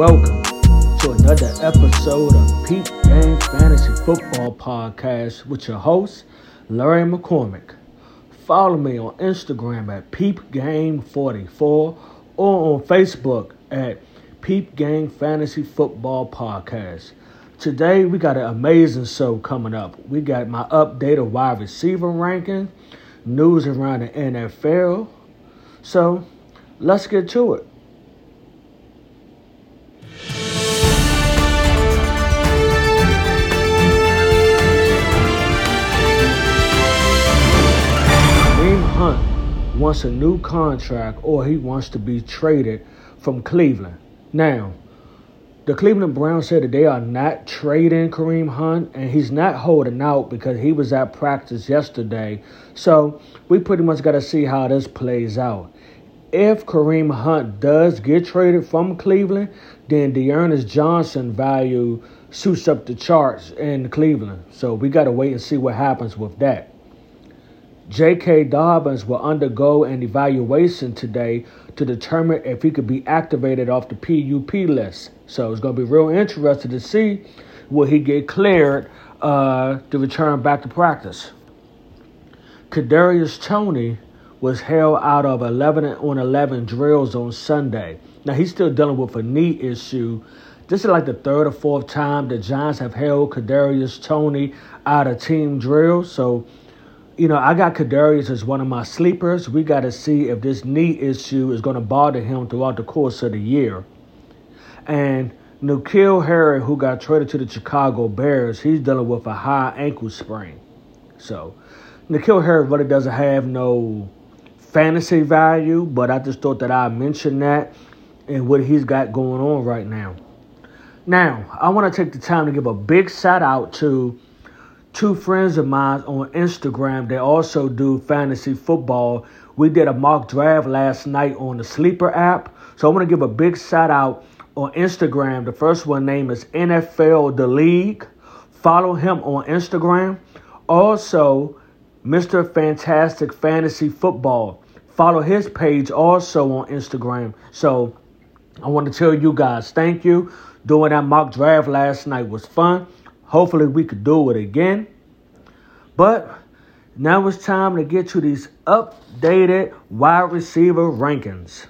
welcome to another episode of Peep Game Fantasy Football Podcast with your host, Larry McCormick. Follow me on Instagram at Peep Game 44 or on Facebook at Peep Game Fantasy Football Podcast. Today we got an amazing show coming up. We got my updated wide receiver ranking, news around the NFL. So let's get to it. Hunt wants a new contract or he wants to be traded from Cleveland. Now, the Cleveland Browns said that they are not trading Kareem Hunt and he's not holding out because he was at practice yesterday. So we pretty much got to see how this plays out. If Kareem Hunt does get traded from Cleveland, then D'Ernest Johnson value suits up the charts in Cleveland. So we got to wait and see what happens with that. J.K. Dobbins will undergo an evaluation today to determine if he could be activated off the PUP list. So it's going to be real interesting to see will he get cleared uh, to return back to practice. Kadarius Toney was held out of 11 on 11 drills on Sunday. Now he's still dealing with a knee issue. This is like the third or fourth time the Giants have held Kadarius Toney out of team drills. So you know, I got Kadarius as one of my sleepers. We got to see if this knee issue is going to bother him throughout the course of the year. And N'Keal Harry, who got traded to the Chicago Bears, he's dealing with a high ankle sprain. So, N'Keal Harry really doesn't have no fantasy value, but I just thought that I'd mention that and what he's got going on right now. Now, I want to take the time to give a big shout out to two friends of mine on Instagram. They also do fantasy football. We did a mock draft last night on the Sleeper app. So I want to give a big shout out on Instagram. The first one name is NFL The League. Follow him on Instagram. Also, Mr. Fantastic Fantasy Football. Follow his page also on Instagram. So I want to tell you guys thank you. Doing that mock draft last night was fun. Hopefully, we could do it again. But now it's time to get to these updated wide receiver rankings.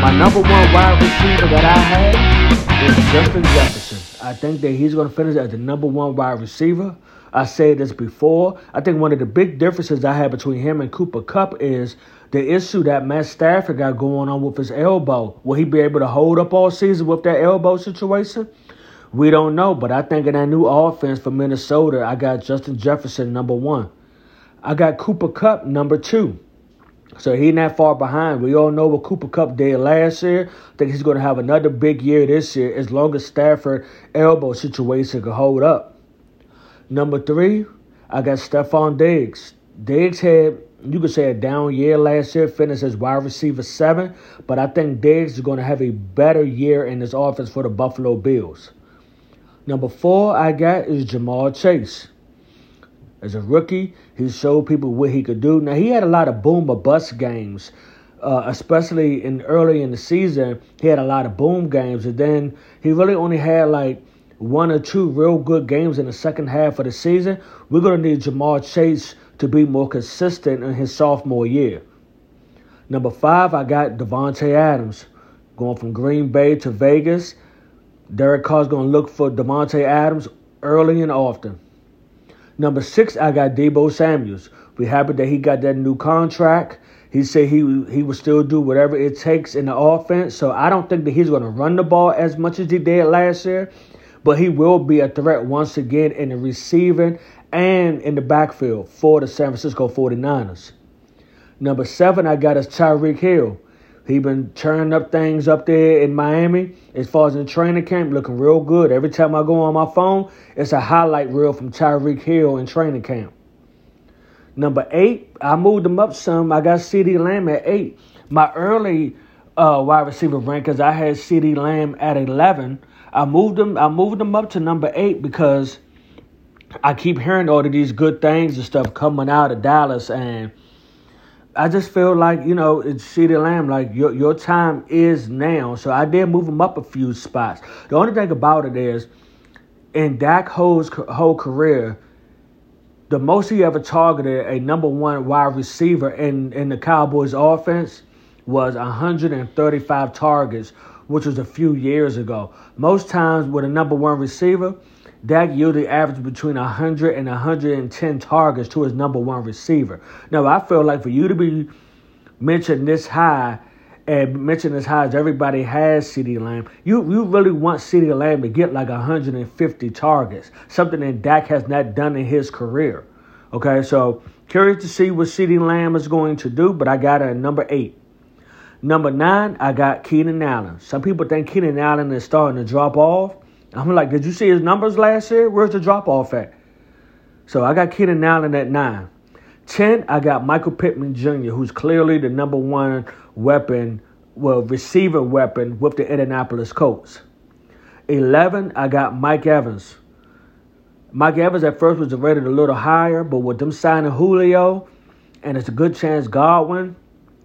My number one wide receiver that I have is Justin Jefferson. I think that he's going to finish as the number one wide receiver. I said this before. I think one of the big differences I have between him and Cooper Kupp is the issue that Matt Stafford got going on with his elbow. Will he be able to hold up all season with that elbow situation? We don't know, but I think in that new offense for Minnesota, I got Justin Jefferson number one. I got Cooper Kupp number two. So he not far behind. We all know what Cooper Kupp did last year. I think he's going to have another big year this year as long as Stafford elbow situation can hold up. Number three, I got Stefon Diggs. Diggs had you could say a down year last year, finished as wide receiver seven, but I think Diggs is going to have a better year in this offense for the Buffalo Bills. Number four, I got is Jamal Chase. As a rookie, he showed people what he could do. Now he had a lot of boom or bust games, uh, especially in early in the season. He had a lot of boom games, and then he really only had like one or two real good games in the second half of the season. We're gonna need Jamal Chase to be more consistent in his sophomore year. Number five, I got Davante Adams going from Green Bay to Vegas. Derek Carr's going to look for Davante Adams early and often. Number six, I got Deebo Samuels. We happy that he got that new contract. He said he he will still do whatever it takes in the offense. So I don't think that he's going to run the ball as much as he did last year, but he will be a threat once again in the receiving and in the backfield for the San Francisco 49ers. Number seven, I got is Tyreek Hill. He been turning up things up there in Miami as far as in training camp, looking real good. Every time I go on my phone, it's a highlight reel from Tyreek Hill in training camp. Number eight, I moved him up some. I got CeeDee Lamb at eight. My early uh, wide receiver rankings, I had CeeDee Lamb at eleven. I moved him. I moved him up to number eight because I keep hearing all of these good things and stuff coming out of Dallas, and I just feel like you know it's CeeDee Lamb. Like your your time is now. So I did move him up a few spots. The only thing about it is, in Dak whole whole career, the most he ever targeted a number one wide receiver in in the Cowboys offense was 135 targets, which was a few years ago. Most times with a number one receiver, Dak yielded average between 100 and 110 targets to his number one receiver. Now, I feel like for you to be mentioned this high and mentioned as high as everybody has CeeDee Lamb, you, you really want CeeDee Lamb to get like 150 targets, something that Dak has not done in his career. Okay, so curious to see what CeeDee Lamb is going to do, but I got at number eight. Number nine, I got Keenan Allen. Some people think Keenan Allen is starting to drop off. I'm like, did you see his numbers last year? Where's the drop off at? So I got Keenan Allen at nine. 10, I got Michael Pittman Jr., who's clearly the number one weapon, well, receiver weapon with the Indianapolis Colts. 11, I got Mike Evans. Mike Evans at first was rated a little higher, but with them signing Julio, and it's a good chance Godwin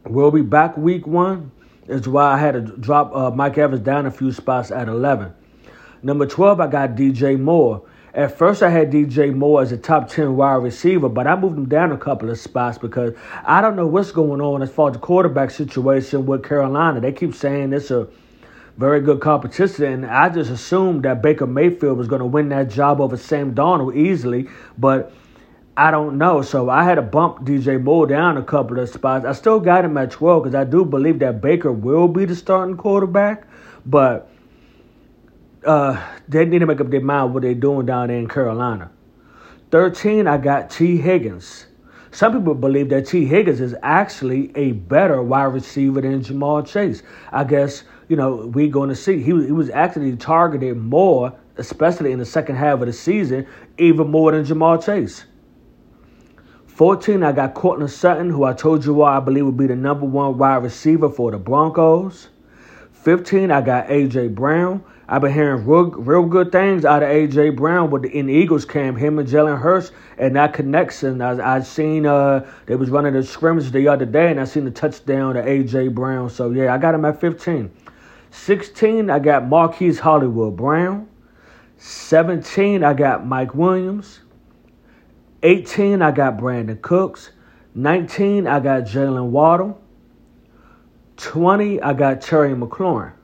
will be back week one, is why I had to drop uh, Mike Evans down a few spots at 11. Number 12, I got DJ Moore. At first, I had DJ Moore as a top 10 wide receiver, but I moved him down a couple of spots because I don't know what's going on as far as the quarterback situation with Carolina. They keep saying it's a very good competition, and I just assumed that Baker Mayfield was going to win that job over Sam Darnold easily, but I don't know. So I had to bump DJ Moore down a couple of spots. I still got him at 12 because I do believe that Baker will be the starting quarterback, but uh, they need to make up their mind what they're doing down there in Carolina. 13, I got Tee Higgins. Some people believe that Tee Higgins is actually a better wide receiver than Jamal Chase. I guess, you know, we're going to see. He, he was actually targeted more, especially in the second half of the season, even more than Jamal Chase. 14, I got Courtland Sutton, who I told you why I believe would be the number one wide receiver for the Broncos. 15, I got A.J. Brown. I've been hearing real, real good things out of AJ Brown with the, in the Eagles camp. Him and Jalen Hurts and that connection. I I seen uh they was running the scrimmage the other day and I seen the touchdown to AJ Brown. So yeah, I got him at 15. 16, I got Marquise Hollywood Brown. 17, I got Mike Williams. 18, I got Brandin Cooks. 19, I got Jaylen Waddle. 20, I got Terry McLaurin.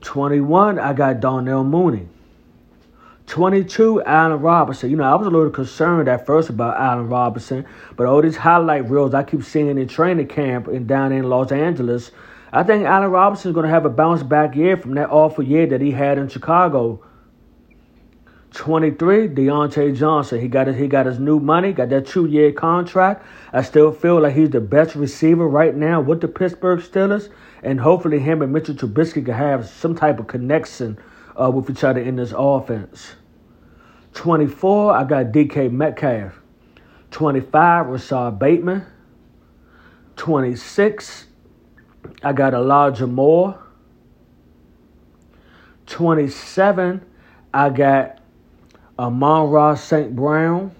21, I got Darnell Mooney. 22, Allen Robinson. You know, I was a little concerned at first about Allen Robinson, but all these highlight reels I keep seeing in training camp and down in Los Angeles, I think Allen Robinson is going to have a bounce back year from that awful year that he had in Chicago. 23, Diontae Johnson. He got his, he got his new money, got that two year contract. I still feel like he's the best receiver right now with the Pittsburgh Steelers and hopefully him and Mitchell Trubisky can have some type of connection uh, with each other in this offense. 24, I got DK Metcalf. 25, Rashod Bateman. 26, I got Elijah Moore. 27, I got Amon-Ra St. Brown.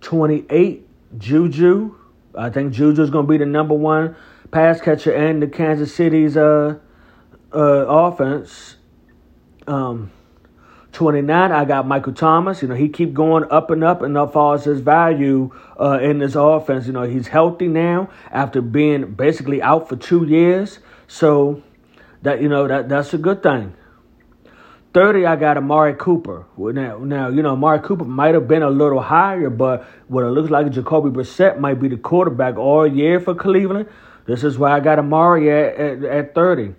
28, Juju. I think Juju is going to be the number one pass catcher and the Kansas City's uh, uh, offense. Um, 29, I got Michael Thomas. You know, he keep going up and up and up far as his value uh, in this offense. You know, he's healthy now after being basically out for two years. So that you know that that's a good thing. 30, I got Amari Cooper. Now, now you know, Amari Cooper might have been a little higher, but what it looks like Jacoby Brissett might be the quarterback all year for Cleveland. This is why I got Amari at, at, at 30.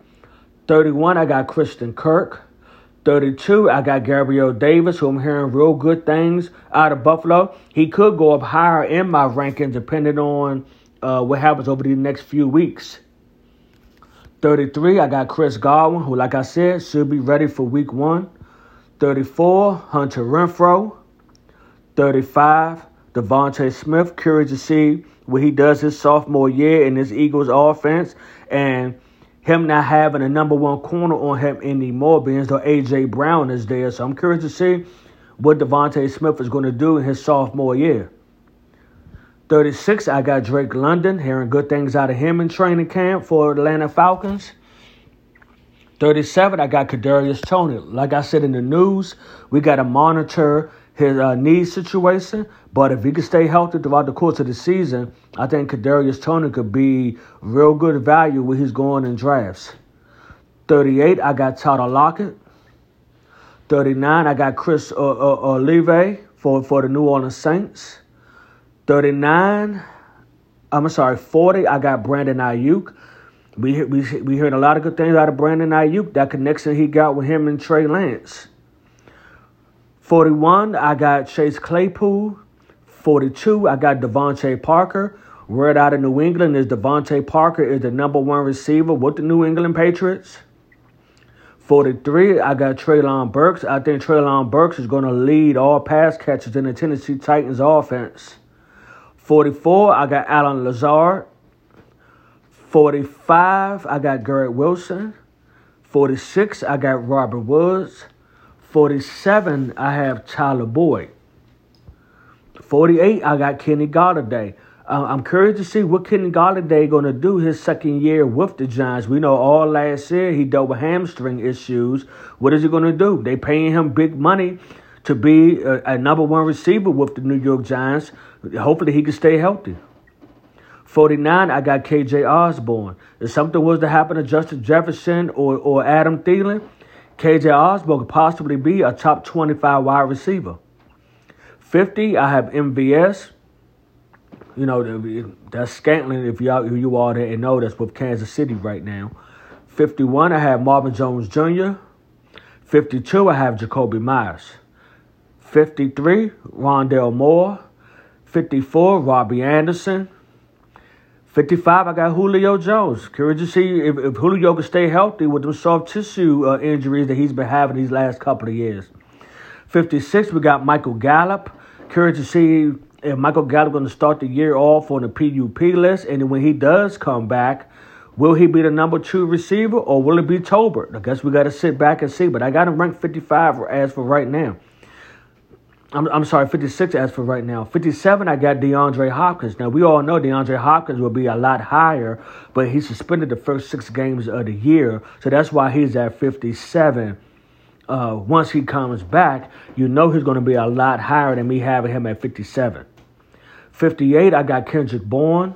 31, I got Christian Kirk. 32, I got Gabriel Davis, who I'm hearing real good things out of Buffalo. He could go up higher in my rankings depending on uh, what happens over the next few weeks. 33, I got Chris Godwin, who, like I said, should be ready for week one. 34, Hunter Renfrow. 35, DeVonta Smith. Curious to see what he does his sophomore year in this Eagles offense and him not having a number one corner on him anymore, being though AJ Brown is there. So I'm curious to see what DeVonta Smith is going to do in his sophomore year. 36, I got Drake London, hearing good things out of him in training camp for Atlanta Falcons. 37, I got Kadarius Toney. Like I said in the news, we got to monitor his uh, knee situation. But if he can stay healthy throughout the course of the season, I think Kadarius Toney could be real good value when he's going in drafts. 38, I got Tyler Lockett. 39, I got Chris uh, uh, Olave for, for the New Orleans Saints. 39, I'm sorry, 40, I got Brandon Aiyuk. We we we heard a lot of good things out of Brandon Aiyuk. That connection he got with him and Trey Lance. Forty one, I got Chase Claypool. Forty two, I got DeVante Parker. Word out of New England is DeVante Parker is the number one receiver with the New England Patriots. 43, I got Treylon Burks. I think Treylon Burks is going to lead all pass catchers in the Tennessee Titans offense. 44, I got Allen Lazard. 45, I got Garrett Wilson. 46, I got Robert Woods. 47, I have Tyler Boyd. 48, I got Kenny Golladay. Uh, I'm curious to see what Kenny Golladay going to do his second year with the Giants. We know all last year he dealt with hamstring issues. What is he going to do? They paying him big money to be a, a number one receiver with the New York Giants. Hopefully he can stay healthy. 49, I got KJ Osborn. If something was to happen to Justin Jefferson or, or Adam Thielen, KJ Osborn could possibly be a top 25 wide receiver. 50, I have MVS. You know, that's Scantling if if you all didn't know that's with Kansas City right now. 51, I have Marvin Jones Jr. 52, I have Jakobi Meyers. 53, Rondale Moore. 54, Robbie Anderson. 55, I got Julio Jones. Curious to see if, if Julio can stay healthy with those soft tissue uh, injuries that he's been having these last couple of years. 56, we got Michael Gallup. Curious to see if Michael Gallup going to start the year off on the PUP list, and when he does come back, will he be the number two receiver or will it be Tolbert? I guess we got to sit back and see. But I got him ranked 55 as for right now. I'm, I'm sorry, 56 as for right now. 57, I got DeAndre Hopkins. Now, we all know DeAndre Hopkins will be a lot higher, but he suspended the first six games of the year. So that's why he's at 57. Uh, once he comes back, you know he's going to be a lot higher than me having him at 57. 58, I got Kendrick Bourne.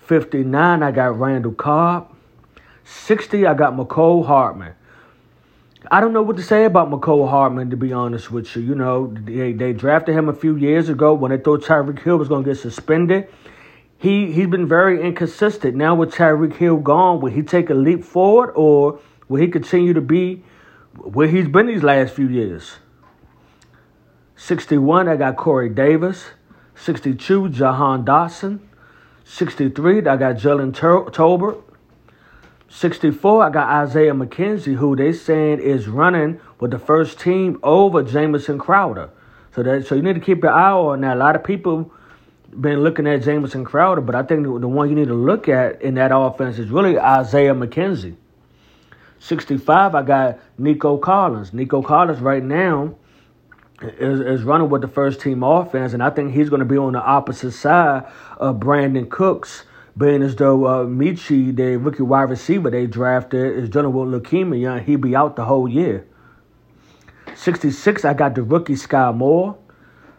59, I got Randall Cobb. 60, I got Mecole Hardman. I don't know what to say about Mecole Hardman, to be honest with you. You know, they, they drafted him a few years ago when they thought Tyreek Hill was going to get suspended. He, he's been very inconsistent. Now, with Tyreek Hill gone, will he take a leap forward or will he continue to be where he's been these last few years? 61, I got Corey Davis. 62, Jahan Dotson. 63, I got Jalen Tolbert. 64, I got Isaiah McKenzie, who they saying is running with the first team over Jamison Crowder. So that so you need to keep your eye on that. A lot of people been looking at Jamison Crowder, but I think the, the one you need to look at in that offense is really Isaiah McKenzie. 65, I got Nico Collins. Nico Collins right now is, is running with the first team offense, and I think he's going to be on the opposite side of Brandin Cooks being as though uh, Metchie, the rookie wide receiver they drafted, is dealing with leukemia, and he'll be out the whole year. 66, I got the rookie Skyy Moore.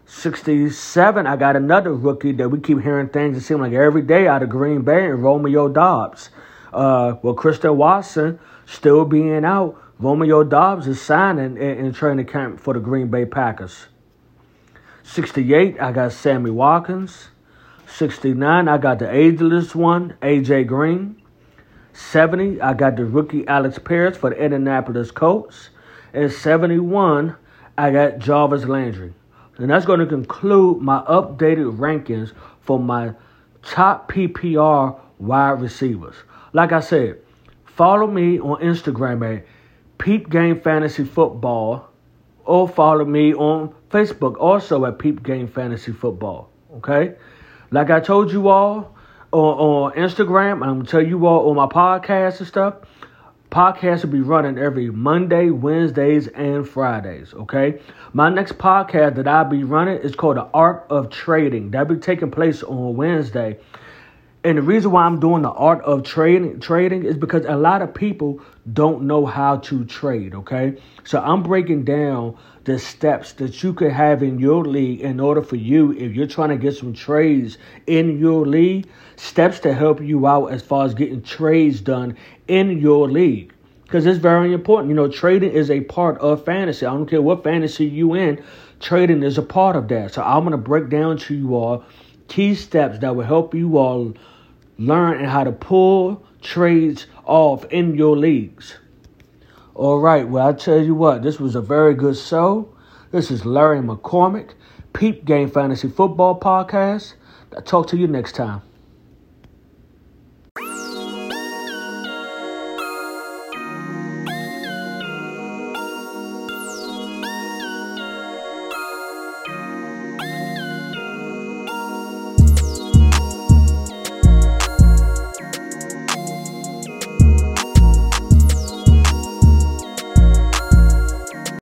67, I got another rookie that we keep hearing things that seem like every day out of Green Bay and Romeo Doubs. Uh, well, Christian Watson still being out. Romeo Doubs is signing in, in training camp for the Green Bay Packers. 68, I got Sammy Watkins. 69, I got the ageless one, AJ Green. 70, I got the rookie Alex Paris for the Indianapolis Colts. And 71, I got Jarvis Landry. And that's going to conclude my updated rankings for my top PPR wide receivers. Like I said, follow me on Instagram at Peep Game Fantasy Football or follow me on Facebook also at Peep Game Fantasy Football. Okay? Like I told you all on, on Instagram, I'm gonna tell you all on my podcast and stuff. Podcast will be running every Monday, Wednesdays, and Fridays. Okay. My next podcast that I'll be running is called The Art of Trading. That'll be taking place on Wednesday. And the reason why I'm doing the art of trading trading is because a lot of people don't know how to trade, okay? So I'm breaking down the steps that you could have in your league in order for you if you're trying to get some trades in your league, steps to help you out as far as getting trades done in your league. Because it's very important. You know, trading is a part of fantasy. I don't care what fantasy you in, trading is a part of that. So I'm gonna break down to you all key steps that will help you all learn how to pull trades off in your leagues. All right, well, I tell you what, this was a very good show. This is Larry McCormick, Peep Game Fantasy Football Podcast. I'll talk to you next time.